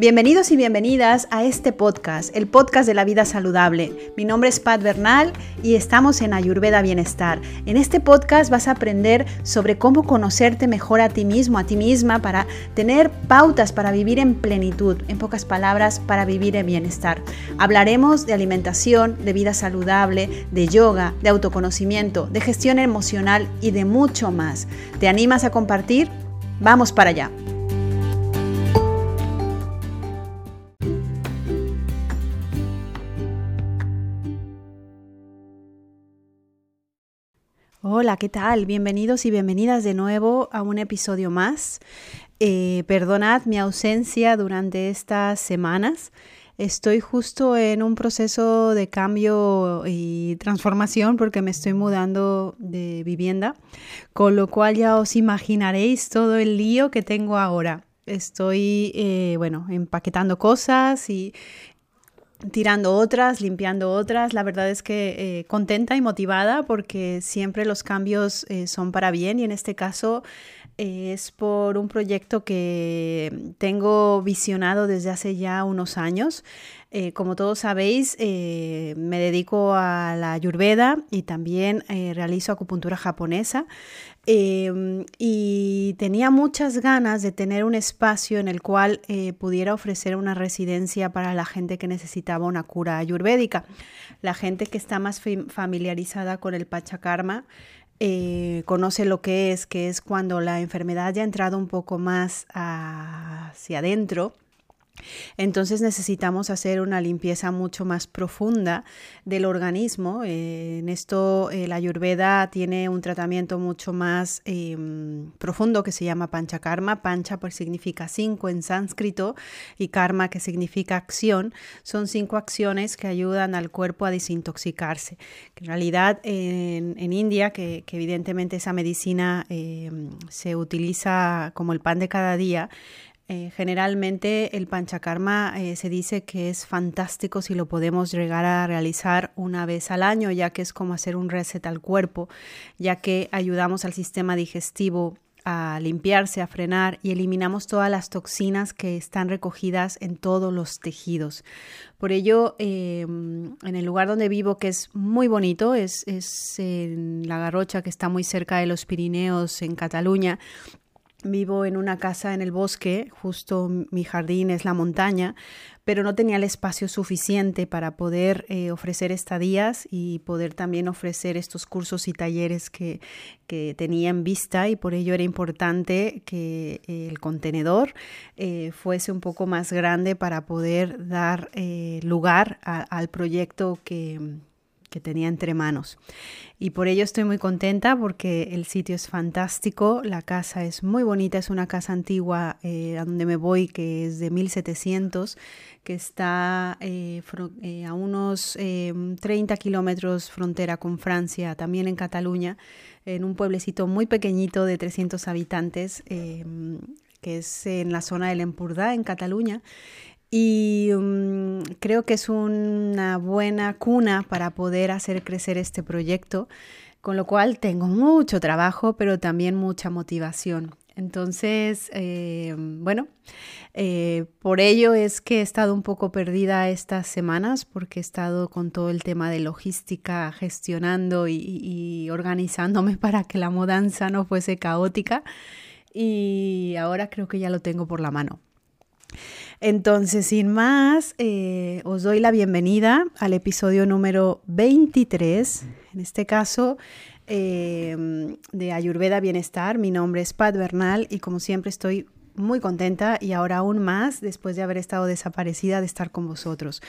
Bienvenidos y bienvenidas a este podcast, el podcast de la vida saludable. Mi nombre es Pat Bernal y estamos en Ayurveda Bienestar. En este podcast vas a aprender sobre cómo conocerte mejor a ti mismo, a ti misma, para tener pautas para vivir en plenitud, en pocas palabras, para vivir en bienestar. Hablaremos de alimentación, de vida saludable, de yoga, de autoconocimiento, de gestión emocional y de mucho más. ¿Te animas a compartir? Vamos para allá. Hola, ¿qué tal? Bienvenidos y bienvenidas de nuevo a un episodio más. Eh, perdonad mi ausencia durante estas semanas. Estoy justo en un proceso de cambio y transformación porque me estoy mudando de vivienda, con lo cual ya os imaginaréis todo el lío que tengo ahora. Estoy, eh, bueno, empaquetando cosas y tirando otras, limpiando otras. La verdad es que eh, contenta y motivada porque siempre los cambios eh, son para bien y en este caso eh, es por un proyecto que tengo visionado desde hace ya unos años. como todos sabéis, me dedico a la ayurveda y también realizo acupuntura japonesa. Em, y tenía muchas ganas de tener un espacio en el cual eh, pudiera ofrecer una residencia para la gente que necesitaba una cura ayurvédica. La gente que está más familiarizada con el Pachakarma eh, conoce lo que es, que es cuando la enfermedad ya ha entrado un poco más hacia adentro entonces necesitamos hacer una limpieza mucho más profunda del organismo. Eh, en esto eh, la ayurveda tiene un tratamiento mucho más em, profundo que se llama panchakarma. Pancha pues, significa cinco en sánscrito y karma que significa acción. Son cinco acciones que ayudan al cuerpo a desintoxicarse. En realidad en, India, que, evidentemente esa medicina em, se utiliza como el pan de cada día, eh, generalmente el panchakarma eh, se dice que es fantástico si lo podemos llegar a realizar una vez al año, ya que es como hacer un reset al cuerpo, ya que ayudamos al sistema digestivo a limpiarse, a frenar y eliminamos todas las toxinas que están recogidas en todos los tejidos. Por ello, em, en el lugar donde vivo, que es muy bonito, es, es en La Garrocha, que está muy cerca de los Pirineos, en Cataluña, Vivo en una casa en el bosque, justo mi jardín es la montaña, pero no tenía el espacio suficiente para poder eh, ofrecer estadías y poder también ofrecer estos cursos y talleres que, tenía en vista y por ello era importante que el contenedor eh, fuese un poco más grande para poder dar eh, lugar al proyecto que, que tenía entre manos. Y por ello estoy muy contenta porque el sitio es fantástico, la casa es muy bonita, es una casa antigua eh, a donde me voy que es de 1700, que está eh, eh, a unos 30 kilómetros frontera con Francia, también en Cataluña, en un pueblecito muy pequeñito de 300 habitantes que es en la zona del Empurdá, en Cataluña. Y mm, creo que es una buena cuna para poder hacer crecer este proyecto, con lo cual tengo mucho trabajo, pero también mucha motivación. Entonces, eh, bueno, eh, por ello es que he estado un poco perdida estas semanas porque he estado con todo el tema de logística, gestionando y organizándome para que la mudanza no fuese caótica. Y ahora creo que ya lo tengo por la mano. Entonces, sin más, eh, os doy la bienvenida al episodio número 23, en este caso em, de Ayurveda Bienestar. Mi nombre es Pat Bernal y como siempre estoy muy contenta y ahora aún más después de haber estado desaparecida de estar con vosotros.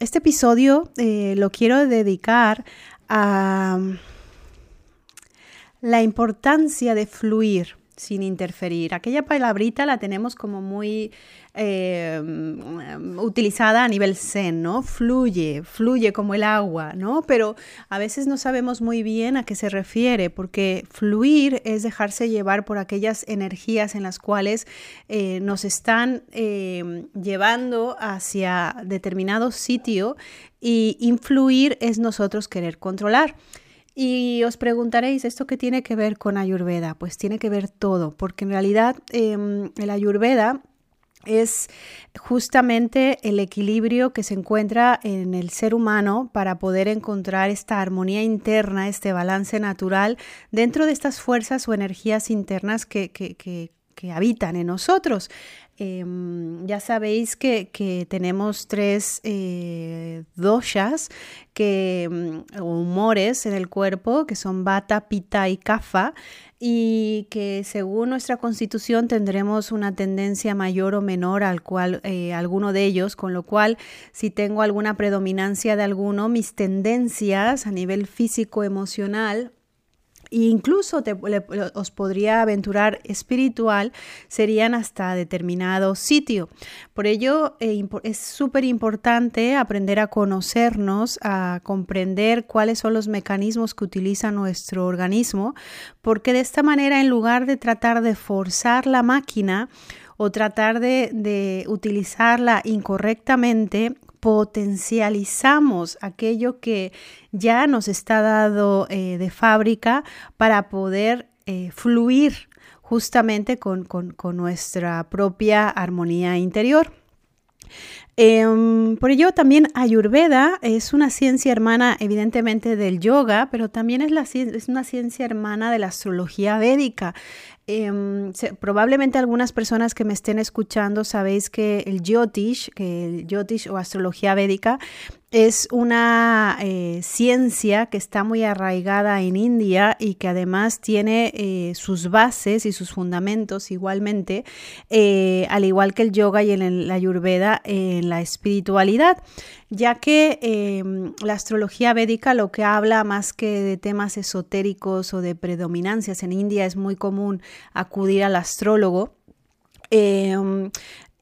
este episodio eh, lo quiero dedicar a la importancia de fluir sin interferir. Aquella palabrita la tenemos como muy eh, utilizada a nivel zen, ¿no? Fluye, fluye como el agua, ¿no? Pero a veces no sabemos muy bien a qué se refiere, porque fluir es dejarse llevar por aquellas energías en las cuales eh, nos están eh, llevando hacia determinado sitio y influir es nosotros querer controlar. Y os preguntaréis, ¿esto qué tiene que ver con Ayurveda? Pues tiene que ver todo, porque en realidad em, el Ayurveda es justamente el equilibrio que se encuentra en el ser humano para poder encontrar esta armonía interna, este balance natural dentro de estas fuerzas o energías internas que, que, habitan en nosotros. Em, ya sabéis que, tenemos tres eh, doshas, que, mm, humores en el cuerpo, que son bata, pita y kafa y que según nuestra constitución tendremos una tendencia mayor o menor al cual eh, alguno de ellos, con lo cual si tengo alguna predominancia de alguno, mis tendencias a nivel físico emocional incluso os podría aventurar espiritual, serían hasta determinado sitio. Por ello eh, es súper importante aprender a conocernos, a comprender cuáles son los mecanismos que utiliza nuestro organismo, porque de esta manera, en lugar de tratar de forzar la máquina, o tratar de utilizarla incorrectamente, potencializamos aquello que ya nos está dado eh, de fábrica para poder eh, fluir justamente con, nuestra propia armonía interior. Em, por ello también Ayurveda es una ciencia hermana evidentemente del yoga, pero también es, la, es una ciencia hermana de la astrología védica. Em, probablemente algunas personas que me estén escuchando sabéis que el Jyotish, que el Jyotish o astrología védica, es una eh, ciencia que está muy arraigada en India y que además tiene eh, sus bases y sus fundamentos igualmente, eh, al igual que el yoga y en la ayurveda, en la espiritualidad, ya que em, la astrología védica lo que habla más que de temas esotéricos o de predominancias en India es muy común acudir al astrólogo. Em,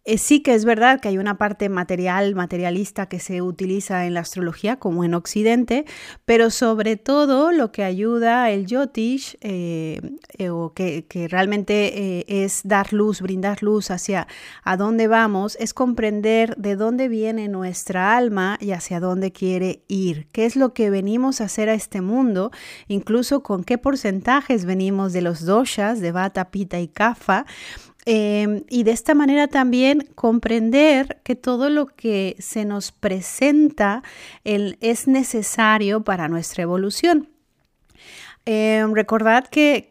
eh, sí que es verdad que hay una parte material, materialista que se utiliza en la astrología como en Occidente, pero sobre todo lo que ayuda el Yotish, eh, eh, o que, realmente es dar luz, brindar luz hacia a dónde vamos, es comprender de dónde viene nuestra alma y hacia dónde quiere ir, qué es lo que venimos a hacer a este mundo, incluso con qué porcentajes venimos de los doshas, de Vata, Pita y Kapha Em, y de esta manera también comprender que todo lo que se nos presenta es necesario para nuestra evolución. Em, recordad que,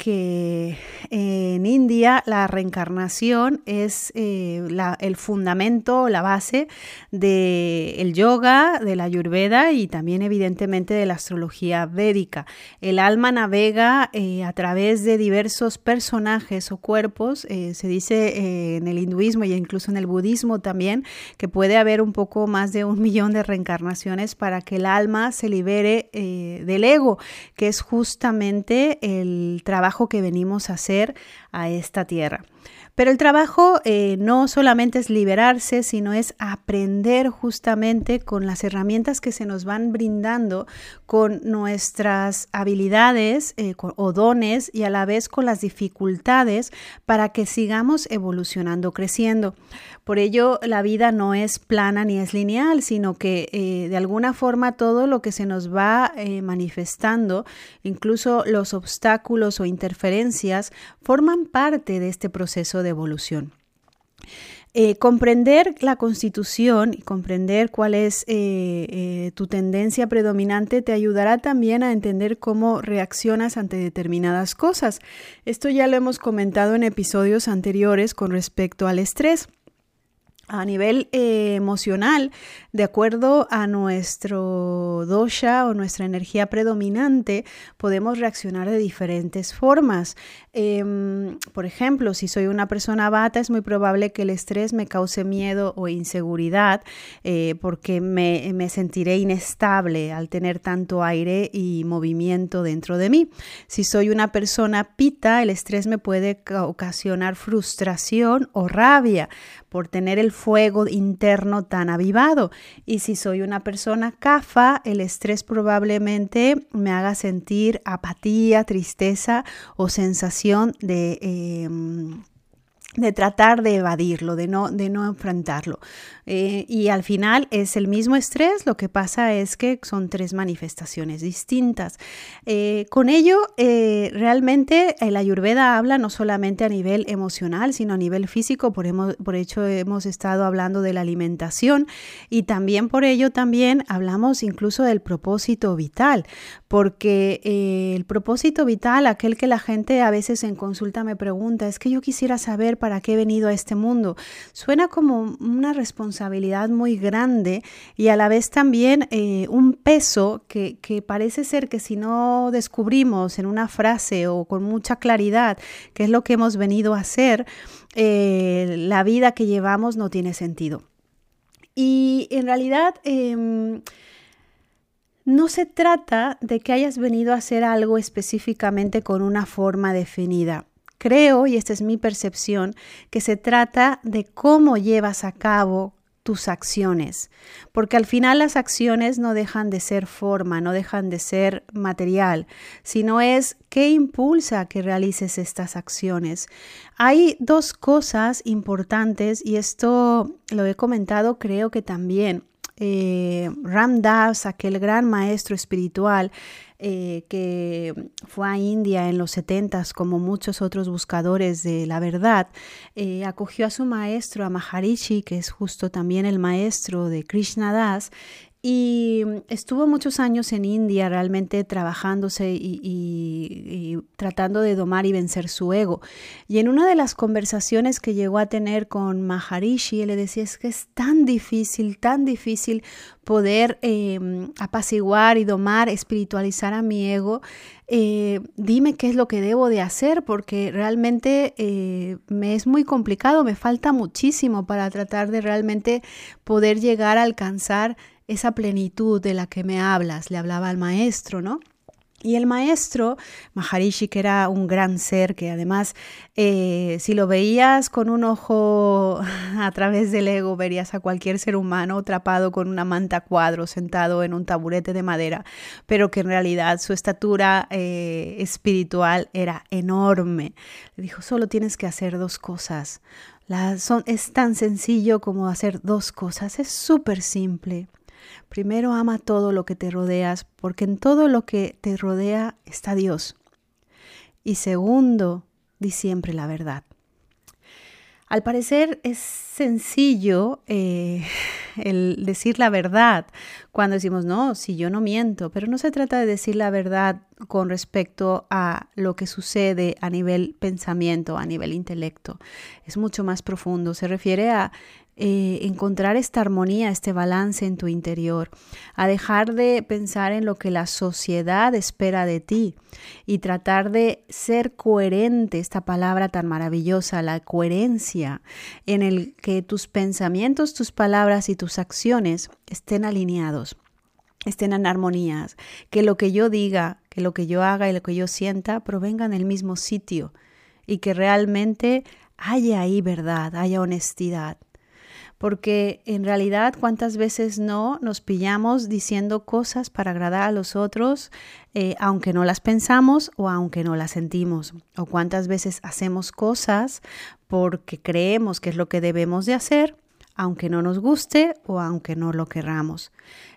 en India la reencarnación es eh, el fundamento, la base del yoga, de la ayurveda y también evidentemente de la astrología védica. El alma navega eh, a través de diversos personajes o cuerpos. Eh, se dice en el hinduismo e incluso en el budismo también que puede haber un poco más de un millón de reencarnaciones para que el alma se libere del ego, que es justamente el trabajo que venimos a hacer a esta tierra. Pero el trabajo eh, no solamente es liberarse, sino es aprender justamente con las herramientas que se nos van brindando, con nuestras habilidades eh, o dones y a la vez con las dificultades para que sigamos evolucionando, creciendo. Por ello, la vida no es plana ni es lineal, sino que eh, de alguna forma todo lo que se nos va manifestando, incluso los obstáculos o interferencias, forman parte de este proceso de evolución. Eh, comprender la constitución y comprender cuál es eh, eh, tu tendencia predominante te ayudará también a entender cómo reaccionas ante determinadas cosas. Esto ya lo hemos comentado en episodios anteriores con respecto al estrés. A nivel emocional, de acuerdo a nuestro dosha o nuestra energía predominante, podemos reaccionar de diferentes formas. Em, por ejemplo, si soy una persona bata, es muy probable que el estrés me cause miedo o inseguridad eh, porque me, me, sentiré inestable al tener tanto aire y movimiento dentro de mí. Si soy una persona pita, el estrés me puede ocasionar frustración o rabia por tener el fuego interno tan avivado. Y si soy una persona CAFA, el estrés probablemente me haga sentir apatía, tristeza o sensación de... Em, de tratar de evadirlo, de no, de no enfrentarlo. Eh, y al final es el mismo estrés, lo que pasa es que son tres manifestaciones distintas. Eh, con ello, eh, realmente la ayurveda habla no solamente a nivel emocional, sino a nivel físico, por, hemos, por hecho hemos estado hablando de la alimentación y también por ello también hablamos incluso del propósito vital, porque el propósito vital, aquel que la gente a veces en consulta me pregunta, es que yo quisiera saber para qué he venido a este mundo, suena como una responsabilidad muy grande y a la vez también eh, un peso que, parece ser que si no descubrimos en una frase o con mucha claridad qué es lo que hemos venido a hacer, eh, la vida que llevamos no tiene sentido. Y en realidad... Em, no se trata de que hayas venido a hacer algo específicamente con una forma definida. Creo, y esta es mi percepción, que se trata de cómo llevas a cabo tus acciones, porque al final las acciones no dejan de ser forma, no dejan de ser material, sino es qué impulsa que realices estas acciones. Hay dos cosas importantes y esto lo he comentado creo que también eh, Ram Das, aquel gran maestro espiritual eh, que fue a India en los 70 como muchos otros buscadores de la verdad, eh, acogió a su maestro, a Maharishi, que es justo también el maestro de Krishna Das, y estuvo muchos años en India realmente trabajándose y, tratando de domar y vencer su ego. Y en una de las conversaciones que llegó a tener con Maharishi, él le decía, es que es tan difícil, tan difícil poder em, apaciguar y domar, espiritualizar a mi ego. Eh, dime qué es lo que debo de hacer porque realmente eh, me es muy complicado, me falta muchísimo para tratar de realmente poder llegar a alcanzar esa plenitud de la que me hablas, le hablaba al maestro, ¿no? Y el maestro, Maharishi, que era un gran ser, que además, eh, si lo veías con un ojo a través del ego, verías a cualquier ser humano atrapado con una manta cuadro, sentado en un taburete de madera, pero que en realidad su estatura eh, espiritual era enorme. Le dijo, solo tienes que hacer dos cosas. son, es tan sencillo como hacer dos cosas, es súper simple. Primero ama todo lo que te rodeas, porque en todo lo que te rodea está Dios. Y segundo, di siempre la verdad. Al parecer es sencillo eh, el decir la verdad cuando decimos, no, si yo no miento, pero no se trata de decir la verdad con respecto a lo que sucede a nivel pensamiento, a nivel intelecto. Es mucho más profundo. Se refiere a eh, encontrar esta armonía, este balance en tu interior, a dejar de pensar en lo que la sociedad espera de ti y tratar de ser coherente, esta palabra tan maravillosa, la coherencia, en el que tus pensamientos, tus palabras y tus acciones estén alineados estén en armonías, que lo que yo diga, que lo que yo haga y lo que yo sienta provengan del mismo sitio y que realmente haya ahí verdad, haya honestidad porque en realidad cuántas veces no nos pillamos diciendo cosas para agradar a los otros, eh, aunque no las pensamos o aunque no las sentimos, o cuántas veces hacemos cosas porque creemos que es lo que debemos de hacer, aunque no nos guste o aunque no lo querramos.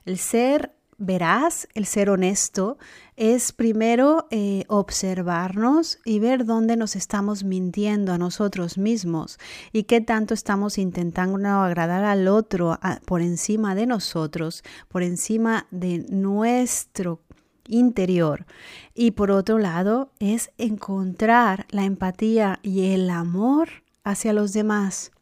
El ser verás, el ser honesto, es primero eh, observarnos y ver dónde nos estamos mintiendo a nosotros mismos y qué tanto estamos intentando agradar al otro por encima de nosotros, por encima de nuestro interior. Y por otro lado, es encontrar la empatía y el amor hacia los demás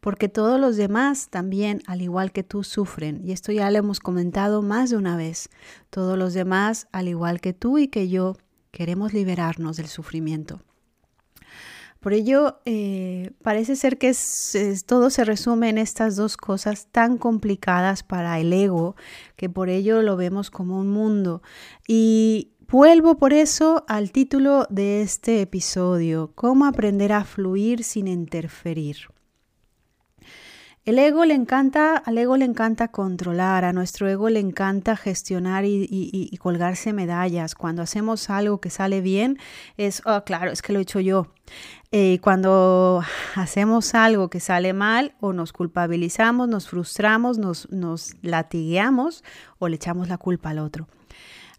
porque todos los demás también, al igual que tú, sufren. Y esto ya lo hemos comentado más de una vez. Todos los demás, al igual que tú y que yo, queremos liberarnos del sufrimiento. Por ello, eh, parece ser que todo se resume en estas dos cosas tan complicadas para el ego, que por ello lo vemos como un mundo. Y vuelvo por eso al título de este episodio, cómo aprender a fluir sin interferir. El ego le encanta, al ego le encanta controlar, a nuestro ego le encanta gestionar y, colgarse medallas. Cuando hacemos algo que sale bien, es, oh, claro, es que lo he hecho yo. Eh, cuando hacemos algo que sale mal, o nos culpabilizamos, nos frustramos, nos, nos latigueamos o le echamos la culpa al otro.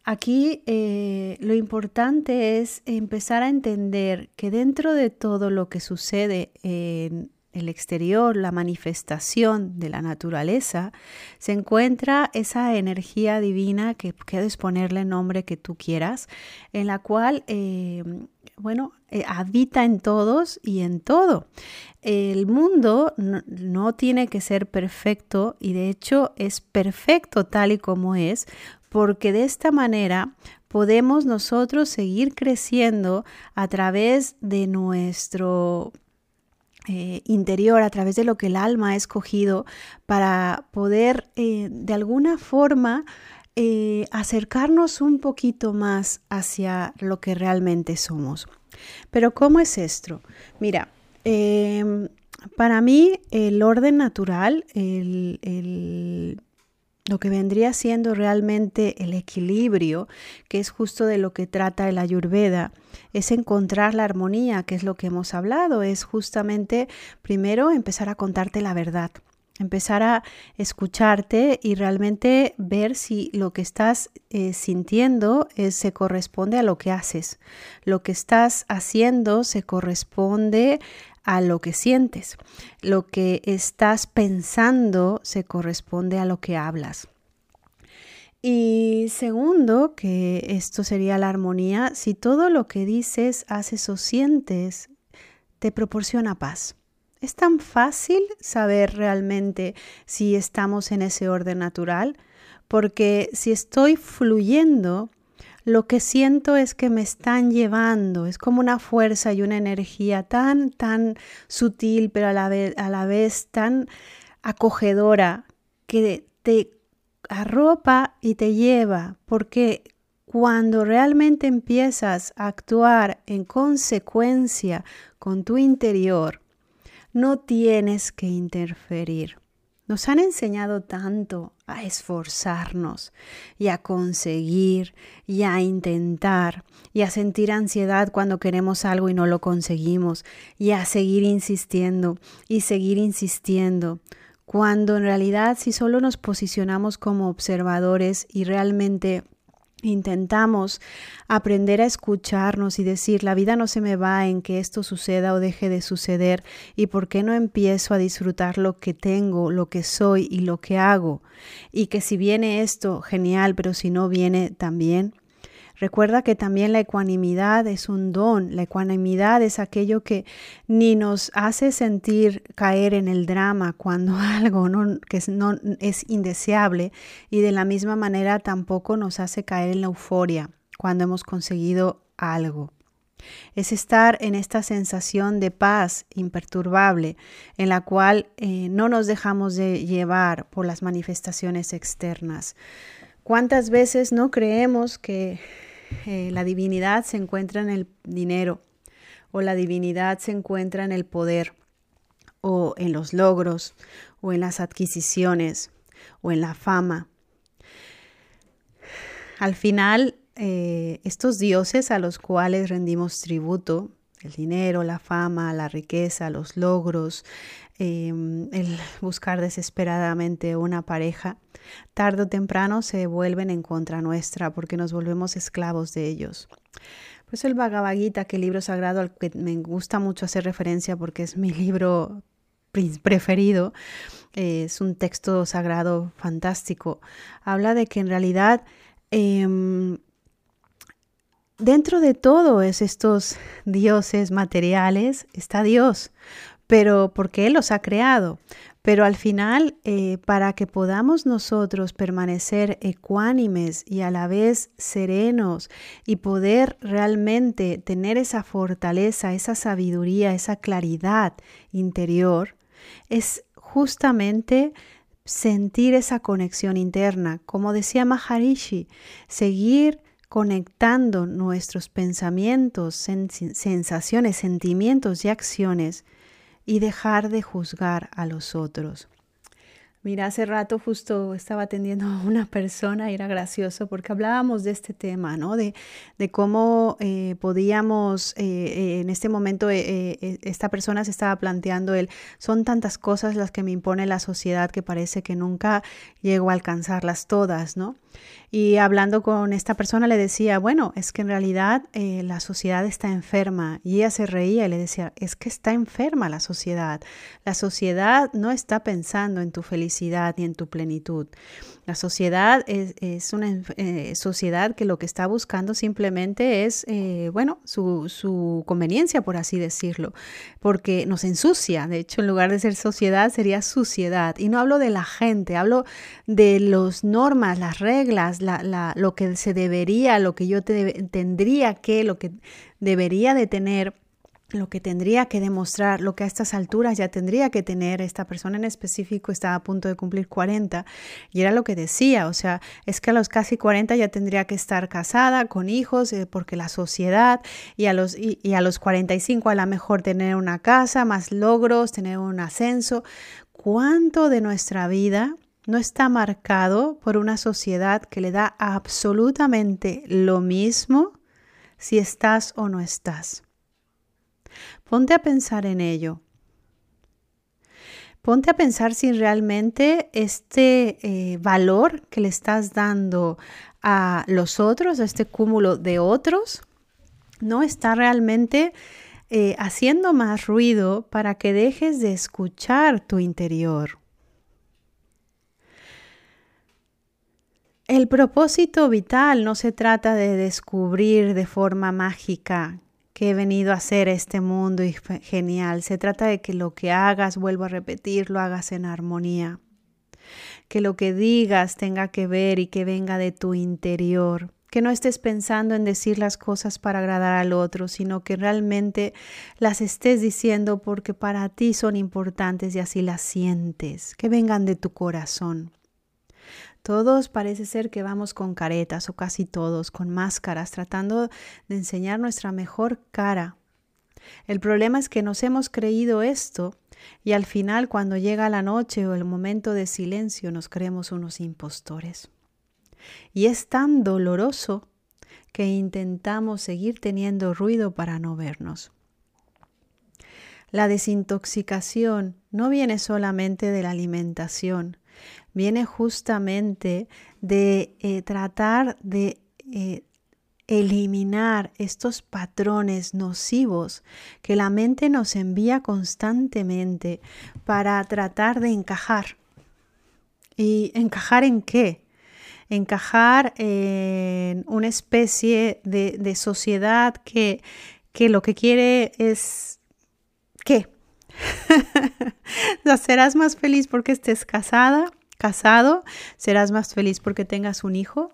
Aquí eh, lo importante es empezar a entender que dentro de todo lo que sucede en el exterior, la manifestación de la naturaleza, se encuentra esa energía divina que puedes ponerle nombre que tú quieras, en la cual, eh, bueno, eh, habita en todos y en todo. El mundo no tiene que ser perfecto y de hecho es perfecto tal y como es, porque de esta manera podemos nosotros seguir creciendo a través de nuestro eh, interior, a través de lo que el alma ha escogido para poder eh, de alguna forma eh, acercarnos un poquito más hacia lo que realmente somos. Pero ¿cómo es esto? Mira, para mí el orden natural, el lo que vendría siendo realmente el equilibrio, que es justo de lo que trata el ayurveda, es encontrar la armonía, que es lo que hemos hablado, es justamente primero empezar a contarte la verdad, empezar a escucharte y realmente ver si lo que estás eh, sintiendo se corresponde a lo que haces, lo que estás haciendo se corresponde a lo que sientes. Lo que estás pensando se corresponde a lo que hablas. Y segundo, que esto sería la armonía, si todo lo que dices, haces o sientes te proporciona paz. Es tan fácil saber realmente si estamos en ese orden natural, porque si estoy fluyendo, lo que siento es que me están llevando, es como una fuerza y una energía tan, tan sutil, pero a la vez, a la vez tan acogedora, que te arropa y te lleva, porque cuando realmente empiezas a actuar en consecuencia con tu interior, no tienes que interferir. Nos han enseñado tanto a esforzarnos y a conseguir y a intentar y a sentir ansiedad cuando queremos algo y no lo conseguimos y a seguir insistiendo y seguir insistiendo cuando en realidad si solo nos posicionamos como observadores y realmente intentamos aprender a escucharnos y decir, la vida no se me va en que esto suceda o deje de suceder y por qué no empiezo a disfrutar lo que tengo, lo que soy y lo que hago. Y que si viene esto, genial, pero si no viene también, Recuerda que también la ecuanimidad es un don. La ecuanimidad es aquello que ni nos hace sentir caer en el drama cuando algo no, que no es indeseable y de la misma manera tampoco nos hace caer en la euforia cuando hemos conseguido algo. Es estar en esta sensación de paz imperturbable en la cual eh, no nos dejamos de llevar por las manifestaciones externas. ¿Cuántas veces no creemos que eh, la divinidad se encuentra en el dinero o la divinidad se encuentra en el poder o en los logros o en las adquisiciones o en la fama. Al final, eh, estos dioses a los cuales rendimos tributo, el dinero, la fama, la riqueza, los logros, em, el buscar desesperadamente una pareja, tarde o temprano se vuelven en contra nuestra porque nos volvemos esclavos de ellos. Pues el Bhagavad Gita, que libro sagrado al que me gusta mucho hacer referencia porque es mi libro preferido, es un texto sagrado fantástico, habla de que en realidad em, dentro de todos estos dioses materiales está Dios, pero porque Él los ha creado. Pero al final, eh, para que podamos nosotros permanecer ecuánimes y a la vez serenos y poder realmente tener esa fortaleza, esa sabiduría, esa claridad interior, es justamente sentir esa conexión interna. Como decía Maharishi, seguir conectando nuestros pensamientos, sensaciones, sentimientos y acciones y dejar de juzgar a los otros. Mira, hace rato justo estaba atendiendo a una persona y era gracioso porque hablábamos de este tema, ¿no? De, de cómo eh, podíamos, eh, eh, en este momento, esta persona se estaba planteando el, son tantas cosas las que me impone la sociedad que parece que nunca llego a alcanzarlas todas, ¿no? Y hablando con esta persona le decía, bueno, es que en realidad eh, la sociedad está enferma. Y ella se reía y le decía, es que está enferma la sociedad. La sociedad no está pensando en tu felicidad ni en tu plenitud. La sociedad es, una eh, sociedad que lo que está buscando simplemente es, eh, bueno, su, su, conveniencia, por así decirlo, porque nos ensucia. De hecho, en lugar de ser sociedad, sería suciedad. Y no hablo de la gente, hablo de las normas, las reglas, la, la, lo que se debería, lo que yo tendría que, lo que debería de tener lo que tendría que demostrar, lo que a estas alturas ya tendría que tener, esta persona en específico estaba a punto de cumplir 40 y era lo que decía, o sea, es que a los casi 40 ya tendría que estar casada, con hijos, eh, porque la sociedad y a, los, y, y a los 45 a lo mejor tener una casa, más logros, tener un ascenso. ¿Cuánto de nuestra vida no está marcado por una sociedad que le da absolutamente lo mismo si estás o no estás? Ponte a pensar en ello. Ponte a pensar si realmente este eh, valor que le estás dando a los otros, a este cúmulo de otros, no está realmente eh, haciendo más ruido para que dejes de escuchar tu interior. El propósito vital no se trata de descubrir de forma mágica que he venido a hacer este mundo y genial. Se trata de que lo que hagas, vuelvo a repetir, lo hagas en armonía. Que lo que digas tenga que ver y que venga de tu interior. Que no estés pensando en decir las cosas para agradar al otro, sino que realmente las estés diciendo porque para ti son importantes y así las sientes. Que vengan de tu corazón. Todos parece ser que vamos con caretas o casi todos con máscaras tratando de enseñar nuestra mejor cara. El problema es que nos hemos creído esto y al final cuando llega la noche o el momento de silencio nos creemos unos impostores. Y es tan doloroso que intentamos seguir teniendo ruido para no vernos. La desintoxicación no viene solamente de la alimentación, viene justamente de eh, tratar de eh, eliminar estos patrones nocivos que la mente nos envía constantemente para tratar de encajar. ¿Y encajar en qué? Encajar en una especie de, sociedad que, que lo que quiere es ¿qué? serás más feliz porque estés casada, casado, serás más feliz porque tengas un hijo,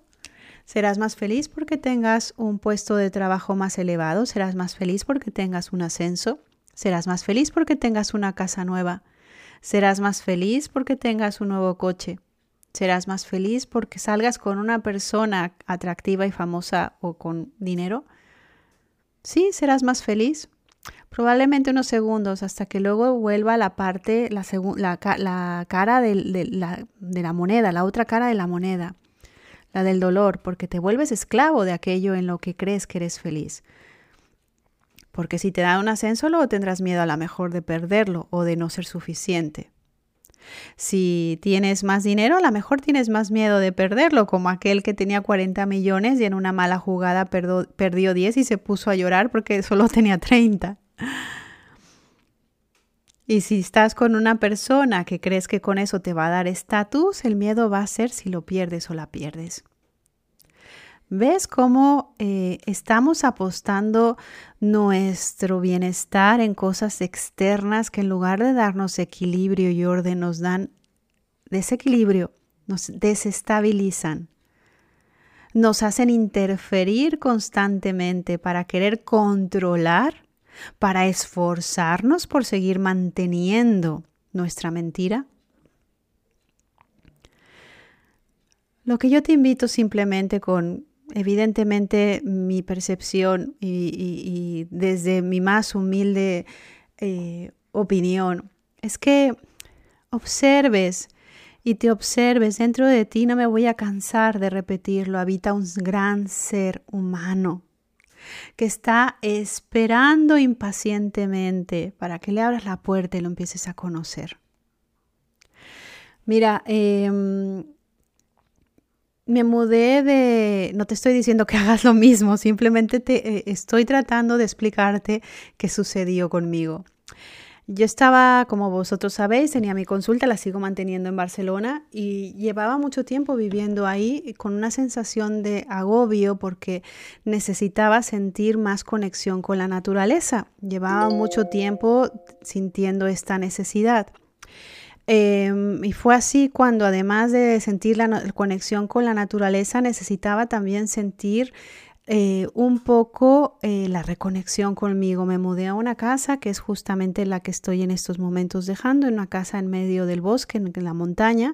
serás más feliz porque tengas un puesto de trabajo más elevado, serás más feliz porque tengas un ascenso, serás más feliz porque tengas una casa nueva, serás más feliz porque tengas un nuevo coche, serás más feliz porque salgas con una persona atractiva y famosa o con dinero. Sí, serás más feliz probablemente unos segundos hasta que luego vuelva la parte, la, la, cara de, la, de la moneda, la otra cara de la moneda, la del dolor, porque te vuelves esclavo de aquello en lo que crees que eres feliz. Porque si te da un ascenso, luego tendrás miedo a la mejor de perderlo o de no ser suficiente. Si tienes más dinero, a lo mejor tienes más miedo de perderlo, como aquel que tenía 40 millones y en una mala jugada perdió 10 y se puso a llorar porque solo tenía 30. Y si estás con una persona que crees que con eso te va a dar estatus, el miedo va a ser si lo pierdes o la pierdes. ¿Ves cómo eh, estamos apostando nuestro bienestar en cosas externas que en lugar de darnos equilibrio y orden nos dan desequilibrio, nos desestabilizan? Nos hacen interferir constantemente para querer controlar para esforzarnos por seguir manteniendo nuestra mentira? Lo que yo te invito simplemente con, evidentemente, mi percepción y, desde mi más humilde eh, opinión es que observes y te observes dentro de ti, no me voy a cansar de repetirlo, habita un gran ser humano que está esperando impacientemente para que le abras la puerta y lo empieces a conocer. Mira, em, me mudé de, no te estoy diciendo que hagas lo mismo, simplemente te eh, estoy tratando de explicarte qué sucedió conmigo. Yo estaba, como vosotros sabéis, tenía mi consulta, la sigo manteniendo en Barcelona y llevaba mucho tiempo viviendo ahí con una sensación de agobio porque necesitaba sentir más conexión con la naturaleza. Llevaba mucho tiempo sintiendo esta necesidad. Em, y fue así cuando además de sentir la conexión con la naturaleza, necesitaba también sentir eh, un poco eh, la reconexión conmigo. Me mudé a una casa que es justamente la que estoy en estos momentos dejando, en una casa en medio del bosque, en, la montaña,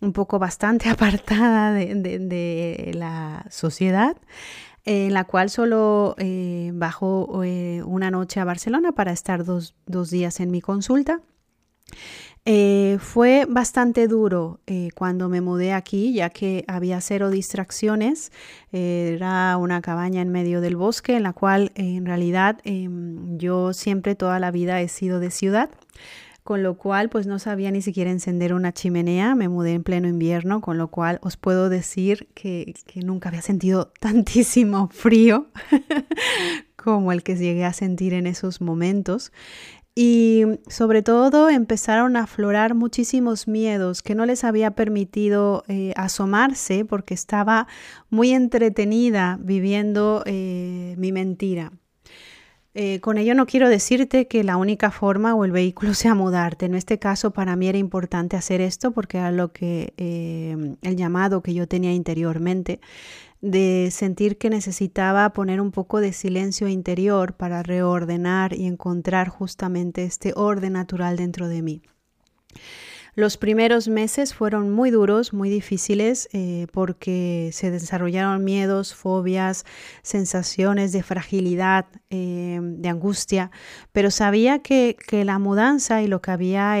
un poco bastante apartada de, la sociedad en la cual solo eh, bajo una noche a Barcelona para estar dos, dos días en mi consulta. Eh, fue bastante duro eh, cuando me mudé aquí, ya que había cero distracciones. era una cabaña en medio del bosque, en la cual en realidad em, yo siempre toda la vida he sido de ciudad con lo cual pues no sabía ni siquiera encender una chimenea, me mudé en pleno invierno, con lo cual os puedo decir que nunca había sentido tantísimo frío como el que llegué a sentir en esos momentos. Y sobre todo empezaron a aflorar muchísimos miedos que no les había permitido eh, asomarse porque estaba muy entretenida viviendo eh, mi mentira. Eh, con ello no quiero decirte que la única forma o el vehículo sea mudarte. En este caso para mí era importante hacer esto porque era lo que el llamado que yo tenía interiormente de sentir que necesitaba poner un poco de silencio interior para reordenar y encontrar justamente este orden natural dentro de mí. Los primeros meses fueron muy duros, muy difíciles, eh, porque se desarrollaron miedos, fobias, sensaciones de fragilidad, eh, de angustia, pero sabía que, que, la mudanza y lo que había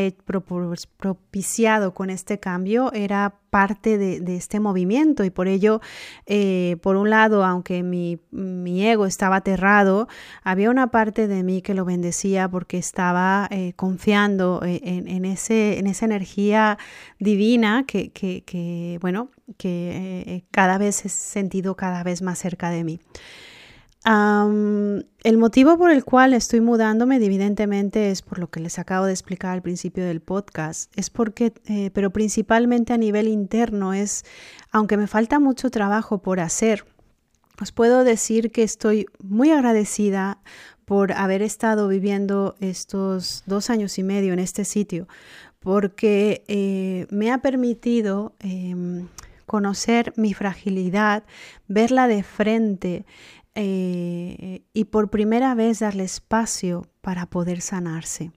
propiciado con este cambio era parte de, este movimiento y por ello, eh, por un lado, aunque mi, ego estaba aterrado, había una parte de mí que lo bendecía porque estaba eh, confiando eh, en, ese, en esa energía divina que, que bueno, que cada vez he sentido cada vez más cerca de mí el motivo por el cual estoy mudándome, evidentemente, es por lo que les acabo de explicar al principio del podcast. Es porque, eh, pero principalmente a nivel interno, es, aunque me falta mucho trabajo por hacer, os puedo decir que estoy muy agradecida por haber estado viviendo estos dos años y medio en este sitio, porque eh, me ha permitido em, conocer mi fragilidad, verla de frente, eh, y por primera vez darle espacio para poder sanarse.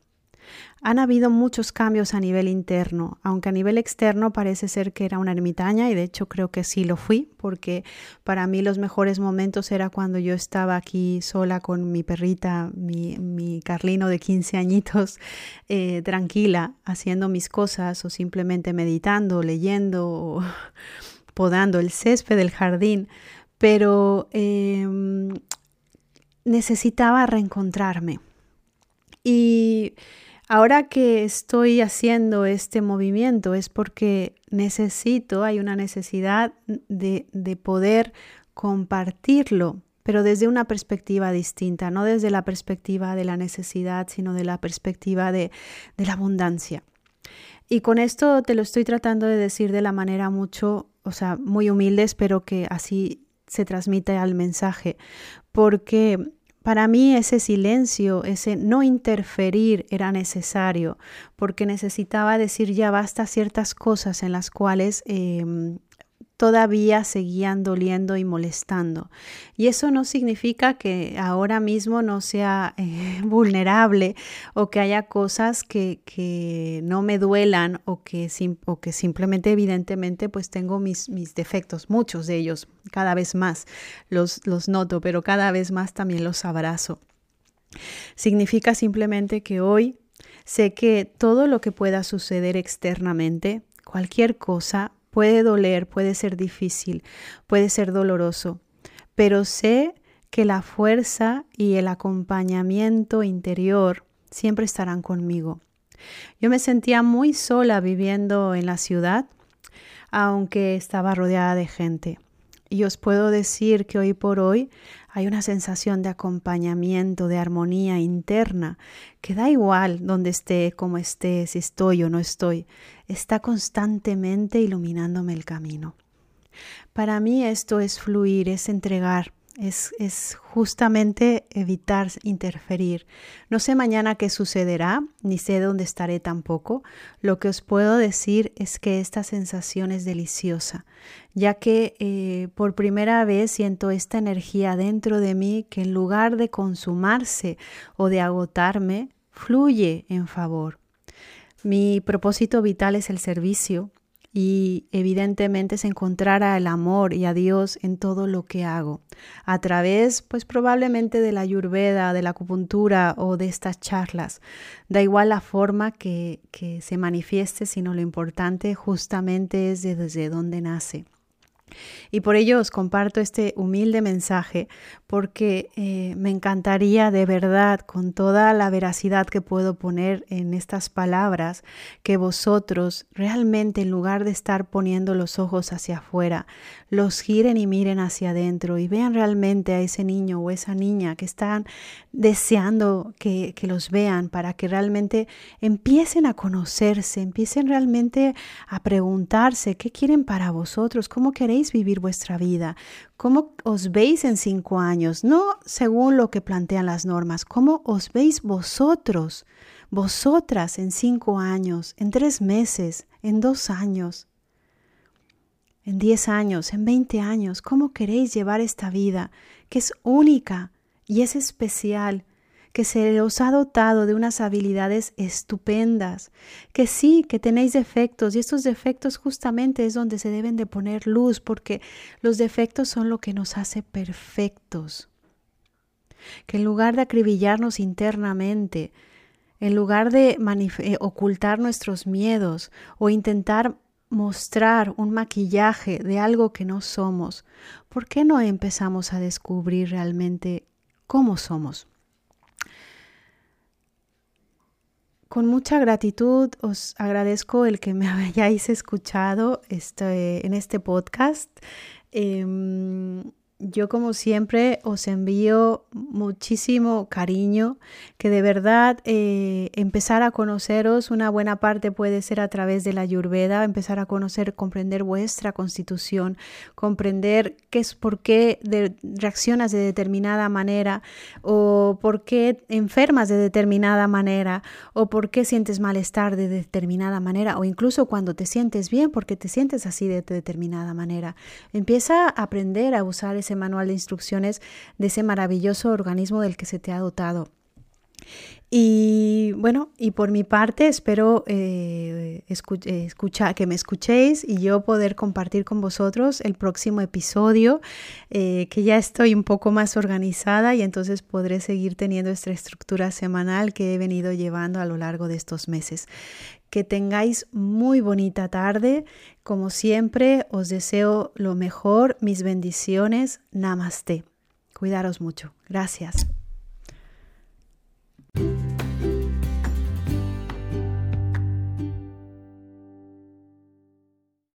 Han habido muchos cambios a nivel interno, aunque a nivel externo parece ser que era una ermitaña y de hecho creo que sí lo fui, porque para mí los mejores momentos era cuando yo estaba aquí sola con mi perrita, mi, Carlino de 15 añitos, eh, tranquila, haciendo mis cosas o simplemente meditando, leyendo podando el césped del jardín pero em, necesitaba reencontrarme. Y ahora que estoy haciendo este movimiento es porque necesito, hay una necesidad de, poder compartirlo, pero desde una perspectiva distinta, no desde la perspectiva de la necesidad, sino de la perspectiva de, de la abundancia. Y con esto te lo estoy tratando de decir de la manera mucho, o sea, muy humilde, espero que así se transmite al mensaje, porque para mí ese silencio, ese no interferir era necesario, porque necesitaba decir ya basta ciertas cosas en las cuales em, todavía seguían doliendo y molestando. Y eso no significa que ahora mismo no sea eh, vulnerable o que haya cosas que, que no me duelan o que, o que simplemente evidentemente pues tengo mis, mis defectos, muchos de ellos, cada vez más los, los noto, pero cada vez más también los abrazo. Significa simplemente que hoy Sé que todo lo que pueda suceder externamente, cualquier cosa, puede doler, puede ser difícil, puede ser doloroso, pero sé que la fuerza y el acompañamiento interior siempre estarán conmigo. Yo me sentía muy sola viviendo en la ciudad, aunque estaba rodeada de gente. Y os puedo decir que hoy por hoy hay una sensación de acompañamiento, de armonía interna, que da igual donde esté, cómo esté, si estoy o no estoy, está constantemente iluminándome el camino. Para mí esto es fluir, es entregar, es, justamente evitar interferir. No sé mañana qué sucederá, ni sé dónde estaré tampoco. Lo que os puedo decir es que esta sensación es deliciosa, ya que eh, por primera vez siento esta energía dentro de mí que en lugar de consumarse o de agotarme, fluye en favor. Mi propósito vital es el servicio y evidentemente es encontrar al amor y a Dios en todo lo que hago, a través pues probablemente de la ayurveda, de la acupuntura o de estas charlas. Da igual la forma que, que se manifieste, sino lo importante justamente es desde dónde nace. Y por ello os comparto este humilde mensaje porque eh, me encantaría de verdad, con toda la veracidad que puedo poner en estas palabras, que vosotros realmente en lugar de estar poniendo los ojos hacia afuera, los giren y miren hacia adentro y vean realmente a ese niño o esa niña que están deseando que, que los vean para que realmente empiecen a conocerse, empiecen realmente a preguntarse qué quieren para vosotros, cómo queréis vivir vuestra vida, cómo os veis en cinco años, no según lo que plantean las normas, cómo os veis vosotros, vosotras en cinco años, en tres meses, en dos años en 10 años, en 20 años, cómo queréis llevar esta vida, que es única y es especial, que se os ha dotado de unas habilidades estupendas, que sí, que tenéis defectos y estos defectos justamente es donde se deben de poner luz, porque los defectos son lo que nos hace perfectos. Que en lugar de acribillarnos internamente, en lugar de eh, ocultar nuestros miedos o intentar mostrar un maquillaje de algo que no somos, ¿por qué no empezamos a descubrir realmente cómo somos? Con mucha gratitud os agradezco el que me hayáis escuchado este, en este podcast. Em, yo como siempre os envío muchísimo cariño, que de verdad eh, empezar a conoceros, una buena parte puede ser a través de la Ayurveda, empezar a conocer, comprender vuestra constitución, comprender qué es por qué reaccionas de determinada manera o por qué enfermas de determinada manera o por qué sientes malestar de determinada manera o incluso cuando te sientes bien porque te sientes así de determinada manera. Empieza a aprender a usar manual de instrucciones de ese maravilloso organismo del que se te ha dotado. Y bueno, y por mi parte espero eh, escuchar, que me escuchéis y yo poder compartir con vosotros el próximo episodio, eh, que ya estoy un poco más organizada y entonces podré seguir teniendo esta estructura semanal que he venido llevando a lo largo de estos meses que tengáis muy bonita tarde. Como siempre, os deseo lo mejor, mis bendiciones. Namaste. Cuidaros mucho. Gracias.